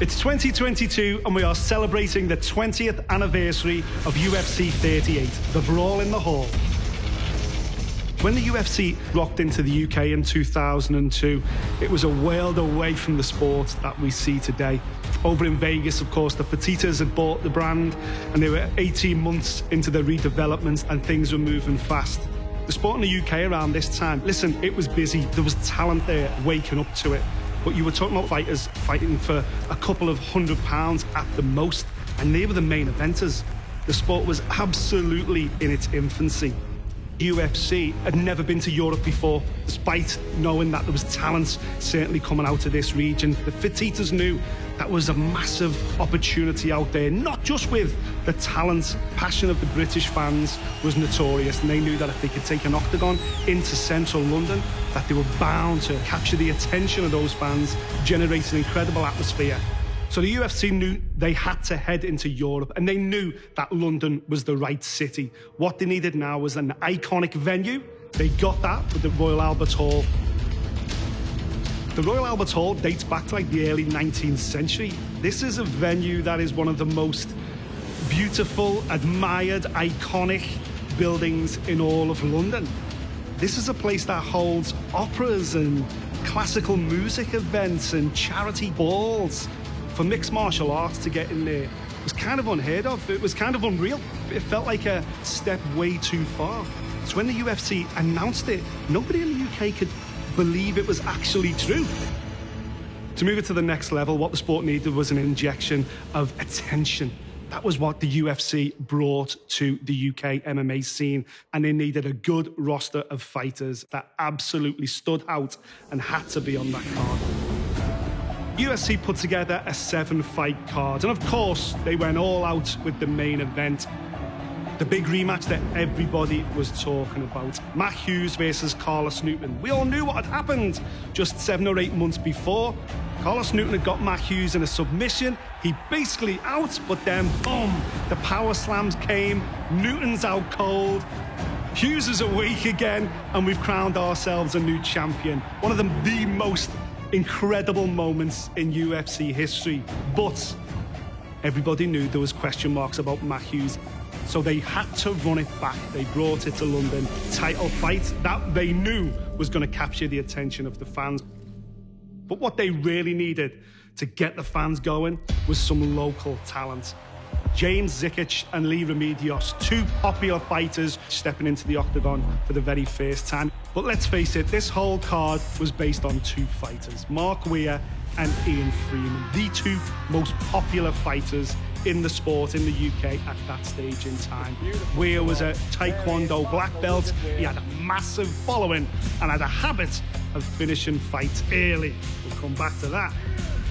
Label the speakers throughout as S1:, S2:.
S1: It's 2022 and we are celebrating the 20th anniversary of UFC 38, the Brawl in the Hall. When the UFC rocked into the UK in 2002, it was a world away from the sport that we see today. Over in Vegas, of course, the Fertittas had bought the brand and they were 18 months into the redevelopment and things were moving fast. The sport in the UK around this time, listen, it was busy. There was talent there waking up to it. But you were talking about fighters fighting for a couple of hundred pounds at the most, and they were the main eventers. The sport was absolutely in its infancy. UFC had never been to Europe before, despite knowing that there was talent certainly coming out of this region. The Fertittas knew that was a massive opportunity out there, not just with the talent, passion of the British fans was notorious, and they knew that if they could take an octagon into central London, that they were bound to capture the attention of those fans, generate an incredible atmosphere. So the UFC knew they had to head into Europe and they knew that London was the right city. What they needed now was an iconic venue. They got that with the Royal Albert Hall. The Royal Albert Hall dates back to like the early 19th century. This is a venue that is one of the most beautiful, admired, iconic buildings in all of London. This is a place that holds operas and classical music events and charity balls for mixed martial arts to get in there It was kind of unheard of. It was kind of unreal. It felt like a step way too far. So when the UFC announced it, nobody in the UK could believe it was actually true. To move it to the next level, what the sport needed was an injection of attention. That was what the UFC brought to the UK MMA scene, and they needed a good roster of fighters that absolutely stood out and had to be on that card. UFC put together a seven fight card, and of course, they went all out with the main event. The big rematch that everybody was talking about Matt Hughes versus Carlos Newton. We all knew what had happened just seven or eight months before. Carlos Newton had got Matt Hughes in a submission. He basically out, but then boom, the power slams came. Newton's out cold. Hughes is awake again, and we've crowned ourselves a new champion. One of the, the most incredible moments in UFC history. But everybody knew there was question marks about Matt Hughes. So they had to run it back. They brought it to London. Title fight that they knew was going to capture the attention of the fans. But what they really needed to get the fans going was some local talent. James Zikic and Leigh Remedios, two popular fighters stepping into the octagon for the very first time. But let's face it, this whole card was based on two fighters, Mark Weir and Ian Freeman, the two most popular fighters in the sport in the UK at that stage in time. Weir was a Taekwondo black belt, he had a massive following and had a habit of finishing fights early. We'll come back to that.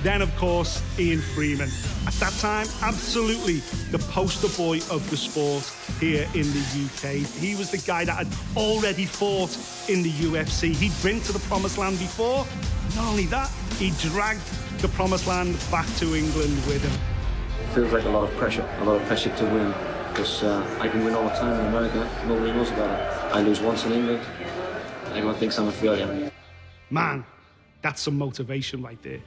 S1: Then, of course, Ian Freeman. At that time, absolutely the poster boy of the sport here in the UK. He was the guy that had already fought in the UFC. He'd been to the Promised Land before. Not only that, he dragged the Promised Land back to England with him.
S2: Feels like a lot of pressure, a lot of pressure to win. Because uh, I can win all the time in America. Nobody knows about it. I lose once in England. Everyone thinks I'm a failure.
S1: Man, that's some motivation right there.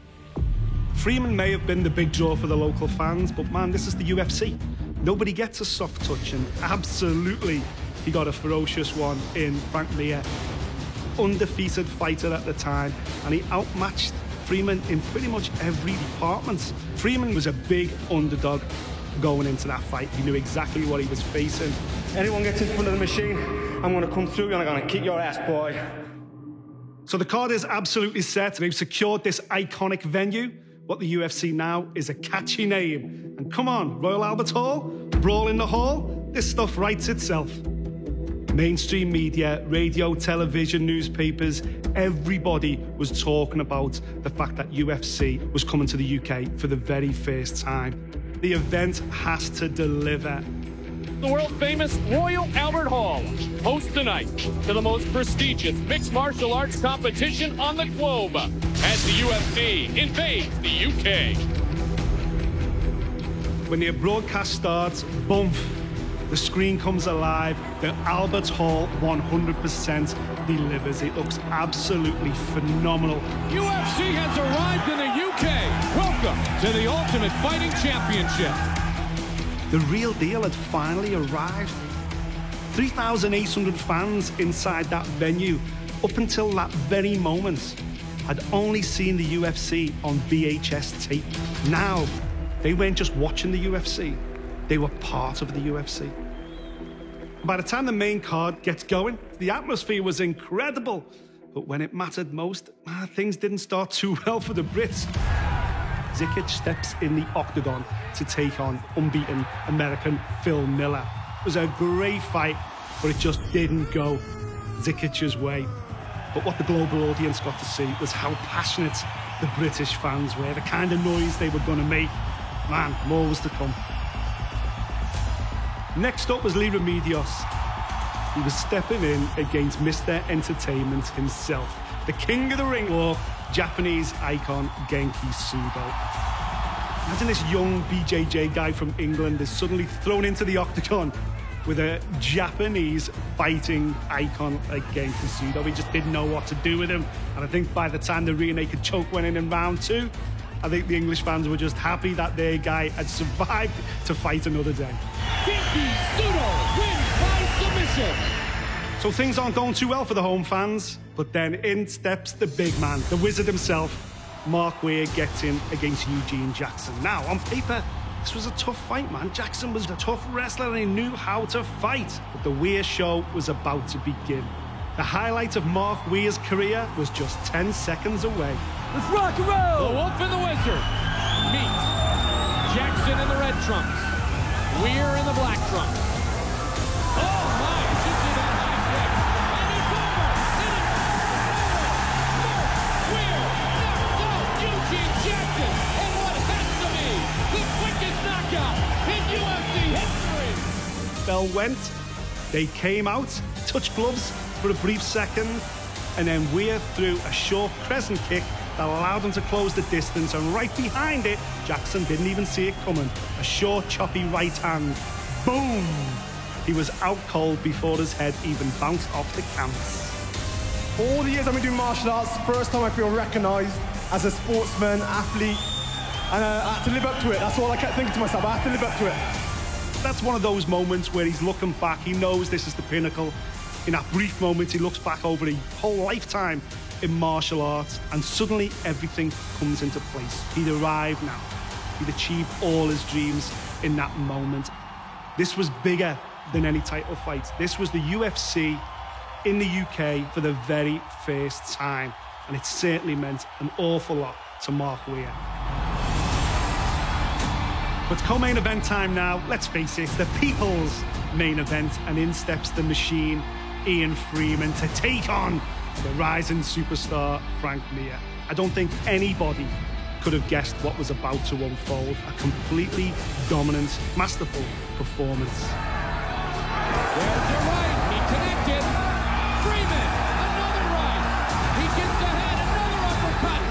S1: Freeman may have been the big draw for the local fans, but man, this is the UFC. Nobody gets a soft touch, and absolutely, he got a ferocious one in Frank Mir. Undefeated fighter at the time, and he outmatched Freeman in pretty much every department. Freeman was a big underdog going into that fight. He knew exactly what he was facing.
S3: Anyone gets in front of the machine, I'm going to come through and I'm going to kick your ass, boy.
S1: So the card is absolutely set. They've secured this iconic venue. What the UFC now is a catchy name. And come on, Royal Albert Hall, Brawl in the Hall, this stuff writes itself. Mainstream media, radio, television, newspapers, everybody was talking about the fact that UFC was coming to the UK for the very first time. The event has to deliver.
S4: The world famous Royal Albert Hall hosts tonight to the most prestigious mixed martial arts competition on the globe as the UFC invades the UK.
S1: When the broadcast starts, boom, the screen comes alive. The Albert Hall 100% delivers. It looks absolutely phenomenal.
S4: UFC has arrived in the UK. Welcome to the Ultimate Fighting Championship.
S1: The real deal had finally arrived. 3,800 fans inside that venue, up until that very moment, had only seen the UFC on VHS tape. Now, they weren't just watching the UFC, they were part of the UFC. By the time the main card gets going, the atmosphere was incredible. But when it mattered most, ah, things didn't start too well for the Brits. Zikic steps in the octagon to take on unbeaten American Phil Miller. It was a great fight, but it just didn't go Zikic's way. But what the global audience got to see was how passionate the British fans were, the kind of noise they were going to make. Man, more was to come. Next up was Leigh Remedios. He was stepping in against Mr. Entertainment himself, the king of the ring war, Japanese icon Genki Sudo. Imagine this young BJJ guy from England is suddenly thrown into the octagon with a Japanese fighting icon like Genki Sudo. He just didn't know what to do with him. And I think by the time the rear choke went in in round two, I think the English fans were just happy that their guy had survived to fight another day.
S4: Wins by submission.
S1: So things aren't going too well for the home fans, but then in steps the big man, the wizard himself. Mark Weir gets in against Eugene Jackson. Now, on paper, this was a tough fight, man. Jackson was a tough wrestler and he knew how to fight. But the Weir show was about to begin. The highlight of Mark Weir's career was just 10 seconds away.
S5: Let's rock and roll!
S4: The Wolf and the Wizard meet Jackson in the red trunks, Weir in the black trunks. Oh my! That high kick? And! And Eugene Jackson in what has to be the quickest knockout in UFC history.
S1: Bell went, they came out, touched gloves for a brief second, and then Weir threw a short crescent kick that allowed them to close the distance, and right behind it, Jackson didn't even see it coming. A short, choppy right hand. Boom! He was out cold before his head even bounced off the canvas.
S3: All the years I've been doing martial arts, first time I feel recognised as a sportsman, athlete, and I have to live up to it. That's all I kept thinking to myself. I have to live up to it.
S1: That's one of those moments where he's looking back, he knows this is the pinnacle. In that brief moment, he looks back over a whole lifetime in martial arts, and suddenly everything comes into place. He'd arrived now. He'd achieved all his dreams in that moment. This was bigger than any title fight. This was the UFC in the UK for the very first time, and it certainly meant an awful lot to Mark Weir. But co-main event time now. Let's face it, the people's main event, and in steps the machine, Ian Freeman, to take on the rising superstar Frank Mir. I don't think anybody could have guessed what was about to unfold. A completely dominant, masterful performance.
S4: There's a right. He connected. Freeman, another right. He gets ahead, another uppercut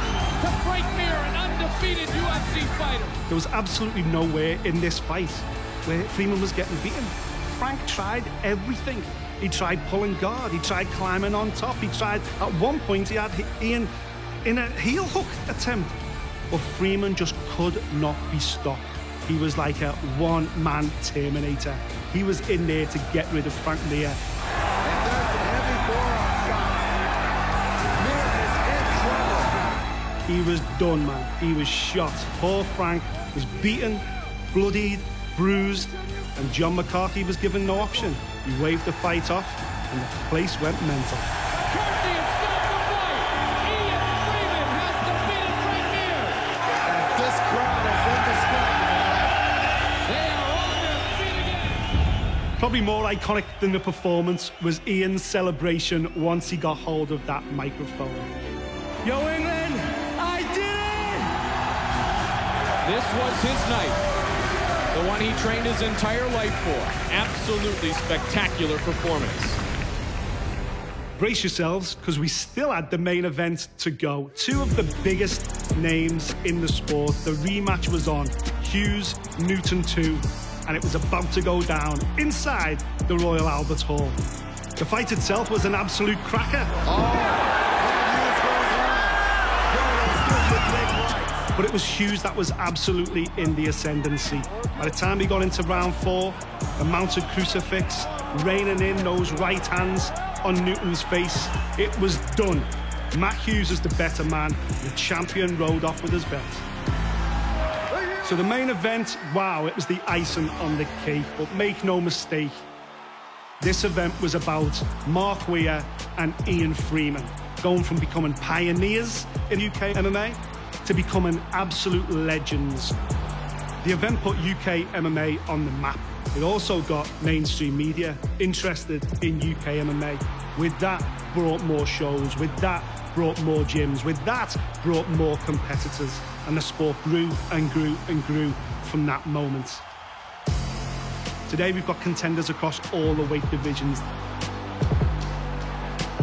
S4: to Frank Mir, an undefeated UFC fighter.
S1: There was absolutely nowhere in this fight where Freeman was getting beaten. Frank tried everything. He tried pulling guard. He tried climbing on top. He tried, at one point, he had Ian in a heel hook attempt. But Freeman just could not be stopped. He was like a one man Terminator. He was in there to get rid of Frank Mir. He was done, man. He was shot. Poor Frank was beaten, bloodied, bruised, and John McCarthy was given no option. He waved the fight off, and the place went mental.
S4: McCarthy has stopped the fight. Ian Freeman has defeated Frank Mir.
S6: This crowd is indescribable.
S4: They are on their feet again.
S1: Probably more iconic than the performance was Ian's celebration once he got hold of that microphone.
S3: Yo, England, I did it!
S4: This was his night. The one he trained his entire life for. Absolutely spectacular performance.
S1: Brace yourselves, because we still had the main event to go. Two of the biggest names in the sport. The rematch was on. Hughes, Newton 2, and it was about to go down inside the Royal Albert Hall. The fight itself was an absolute cracker. Oh. But it was Hughes that was absolutely in the ascendancy. By the time he got into round four, the mounted crucifix, raining in those right hands on Newton's face, it was done. Matt Hughes is the better man. The champion rode off with his belt. So the main event, wow, it was the icing on the cake. But make no mistake, this event was about Mark Weir and Ian Freeman going from becoming pioneers in UK MMA to becoming absolute legends. The event put UK MMA on the map. It also got mainstream media interested in UK MMA. With that, brought more shows. With that, brought more gyms. With that, brought more competitors. And the sport grew and grew and grew from that moment. Today, we've got contenders across all the weight divisions.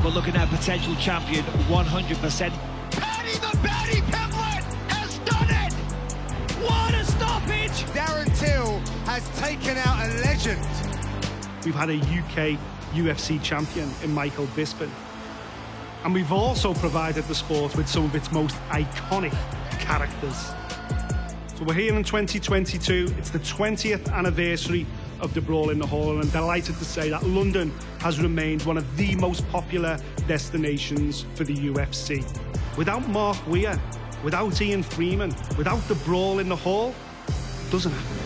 S5: We're looking at potential champion 100%.
S7: Paddy the
S8: Darren Till has taken out a legend.
S1: We've had a UK UFC champion in Michael Bisping. And we've also provided the sport with some of its most iconic characters. So we're here in 2022. It's the 20th anniversary of the Brawl in the Hall, and I'm delighted to say that London has remained one of the most popular destinations for the UFC. Without Mark Weir, without Ian Freeman, without the Brawl in the Hall, 都是男的。